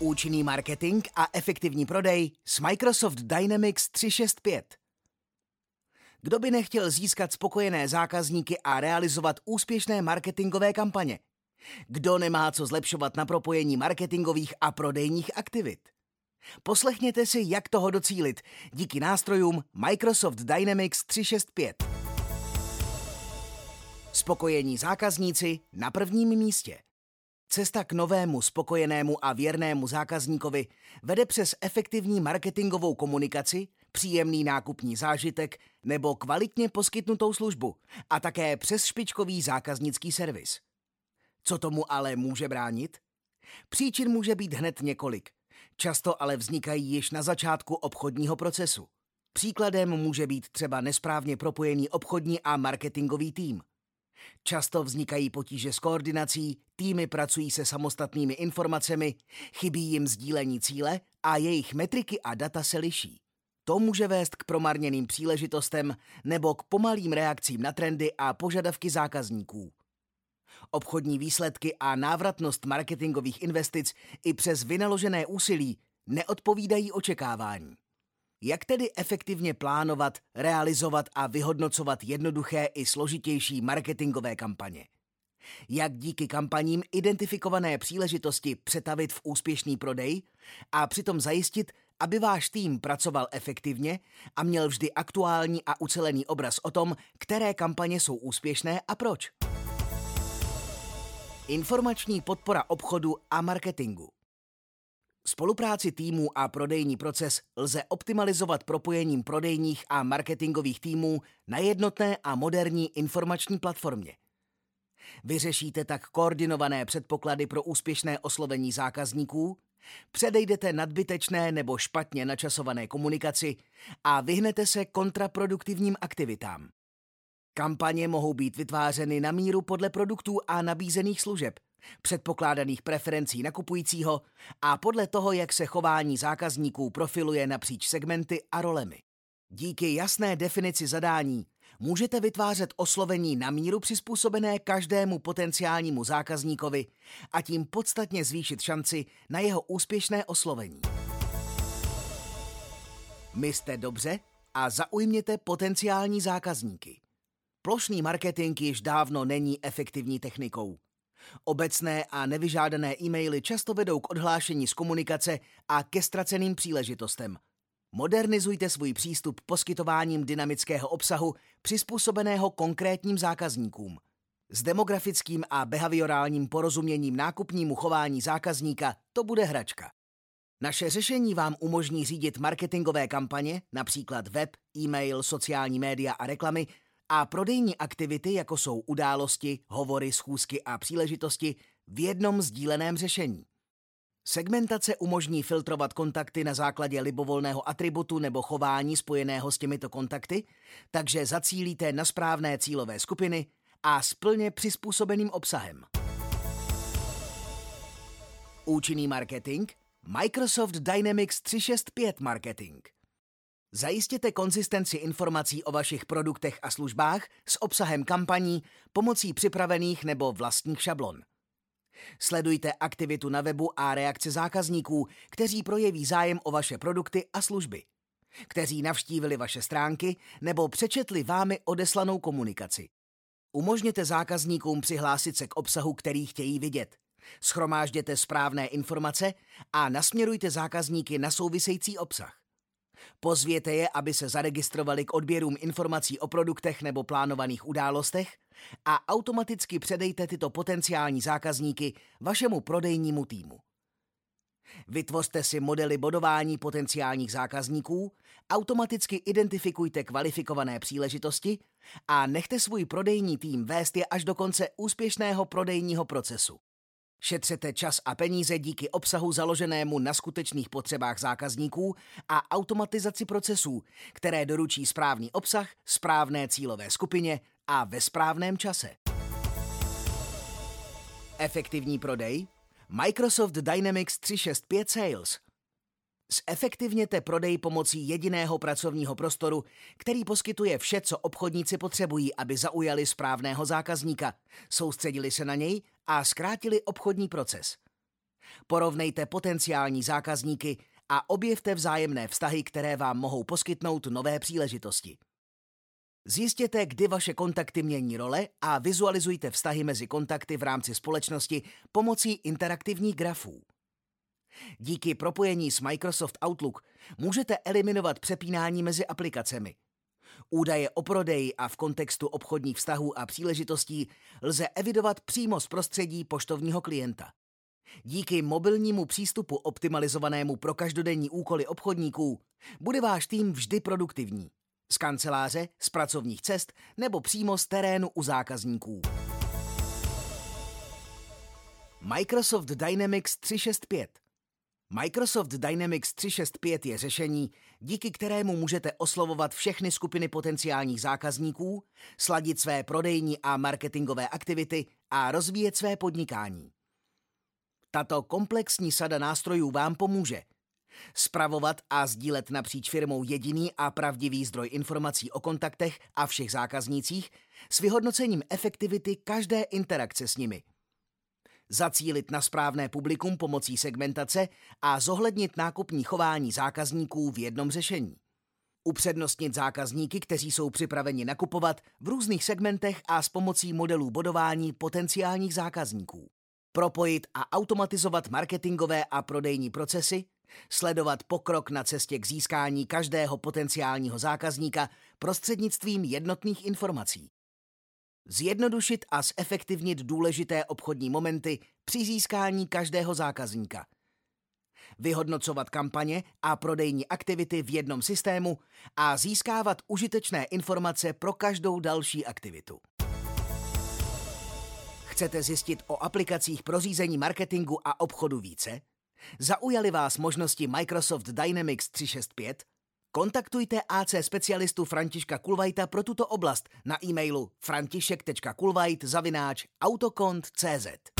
Účinný marketing a efektivní prodej s Microsoft Dynamics 365. Kdo by nechtěl získat spokojené zákazníky a realizovat úspěšné marketingové kampaně? Kdo nemá co zlepšovat na propojení marketingových a prodejních aktivit? Poslechněte si, jak toho docílit díky nástrojům Microsoft Dynamics 365. Spokojení zákazníci na prvním místě. Cesta k novému, spokojenému a věrnému zákazníkovi vede přes efektivní marketingovou komunikaci, příjemný nákupní zážitek nebo kvalitně poskytnutou službu a také přes špičkový zákaznický servis. Co tomu ale může bránit? Příčin může být hned několik. Často ale vznikají již na začátku obchodního procesu. Příkladem může být třeba nesprávně propojený obchodní a marketingový tým. Často vznikají potíže s koordinací, týmy pracují se samostatnými informacemi, chybí jim sdílení cíle a jejich metriky a data se liší. To může vést k promarněným příležitostem nebo k pomalým reakcím na trendy a požadavky zákazníků. Obchodní výsledky a návratnost marketingových investic i přes vynaložené úsilí neodpovídají očekávání. Jak tedy efektivně plánovat, realizovat a vyhodnocovat jednoduché i složitější marketingové kampaně? Jak díky kampaním identifikované příležitosti přetavit v úspěšný prodej a přitom zajistit, aby váš tým pracoval efektivně a měl vždy aktuální a ucelený obraz o tom, které kampaně jsou úspěšné a proč? Informační podpora obchodu a marketingu. Spolupráci týmů a prodejní proces lze optimalizovat propojením prodejních a marketingových týmů na jednotné a moderní informační platformě. Vyřešíte tak koordinované předpoklady pro úspěšné oslovení zákazníků, předejdete nadbytečné nebo špatně načasované komunikaci a vyhnete se kontraproduktivním aktivitám. Kampaně mohou být vytvářeny na míru podle produktů a nabízených služeb – předpokládaných preferencí nakupujícího a podle toho, jak se chování zákazníků profiluje napříč segmenty a rolemi. Díky jasné definici zadání můžete vytvářet oslovení na míru přizpůsobené každému potenciálnímu zákazníkovi a tím podstatně zvýšit šanci na jeho úspěšné oslovení. Myslte dobře a zaujměte potenciální zákazníky. Plošný marketing již dávno není efektivní technikou. Obecné a nevyžádané e-maily často vedou k odhlášení z komunikace a ke ztraceným příležitostem. Modernizujte svůj přístup poskytováním dynamického obsahu přizpůsobeného konkrétním zákazníkům. S demografickým a behaviorálním porozuměním nákupnímu chování zákazníka to bude hračka. Naše řešení vám umožní řídit marketingové kampaně, například web, e-mail, sociální média a reklamy, a prodejní aktivity, jako jsou události, hovory, schůzky a příležitosti, v jednom sdíleném řešení. Segmentace umožní filtrovat kontakty na základě libovolného atributu nebo chování spojeného s těmito kontakty, takže zacílíte na správné cílové skupiny a s plně přizpůsobeným obsahem. Účinný marketing Microsoft Dynamics 365 Marketing – Zajistěte konzistenci informací o vašich produktech a službách s obsahem kampaní pomocí připravených nebo vlastních šablon. Sledujte aktivitu na webu a reakce zákazníků, kteří projeví zájem o vaše produkty a služby, kteří navštívili vaše stránky nebo přečetli vámi odeslanou komunikaci. Umožněte zákazníkům přihlásit se k obsahu, který chtějí vidět. Schromážděte správné informace a nasměrujte zákazníky na související obsah. Pozvěte je, aby se zaregistrovali k odběrům informací o produktech nebo plánovaných událostech a automaticky předejte tyto potenciální zákazníky vašemu prodejnímu týmu. Vytvořte si modely bodování potenciálních zákazníků, automaticky identifikujte kvalifikované příležitosti a nechte svůj prodejní tým vést je až do konce úspěšného prodejního procesu. Šetřete čas a peníze díky obsahu založenému na skutečných potřebách zákazníků a automatizaci procesů, které doručí správný obsah, správné cílové skupině a ve správném čase. Efektivní prodej Microsoft Dynamics 365 Sales – Zefektivněte prodej pomocí jediného pracovního prostoru, který poskytuje vše, co obchodníci potřebují, aby zaujali správného zákazníka, soustředili se na něj a zkrátili obchodní proces. Porovnejte potenciální zákazníky a objevte vzájemné vztahy, které vám mohou poskytnout nové příležitosti. Zjistěte, kdy vaše kontakty mění role a vizualizujte vztahy mezi kontakty v rámci společnosti pomocí interaktivních grafů. Díky propojení s Microsoft Outlook můžete eliminovat přepínání mezi aplikacemi. Údaje o prodeji a v kontextu obchodních vztahů a příležitostí lze evidovat přímo z prostředí poštovního klienta. Díky mobilnímu přístupu optimalizovanému pro každodenní úkoly obchodníků bude váš tým vždy produktivní. Z kanceláře, z pracovních cest nebo přímo z terénu u zákazníků. Microsoft Dynamics 365 Microsoft Dynamics 365 je řešení, díky kterému můžete oslovovat všechny skupiny potenciálních zákazníků, sladit své prodejní a marketingové aktivity a rozvíjet své podnikání. Tato komplexní sada nástrojů vám pomůže spravovat a sdílet napříč firmou jediný a pravdivý zdroj informací o kontaktech a všech zákaznících s vyhodnocením efektivity každé interakce s nimi – zacílit na správné publikum pomocí segmentace a zohlednit nákupní chování zákazníků v jednom řešení. Upřednostnit zákazníky, kteří jsou připraveni nakupovat v různých segmentech a s pomocí modelů bodování potenciálních zákazníků. Propojit a automatizovat marketingové a prodejní procesy, sledovat pokrok na cestě k získání každého potenciálního zákazníka prostřednictvím jednotných informací zjednodušit a zefektivnit důležité obchodní momenty při získání každého zákazníka. Vyhodnocovat kampaně a prodejní aktivity v jednom systému a získávat užitečné informace pro každou další aktivitu. Chcete zjistit o aplikacích pro řízení marketingu a obchodu více? Zaujali vás možnosti Microsoft Dynamics 365? Kontaktujte AC specialistu Františka Kulvajta pro tuto oblast na e-mailu františek.kulvajt autokont.cz.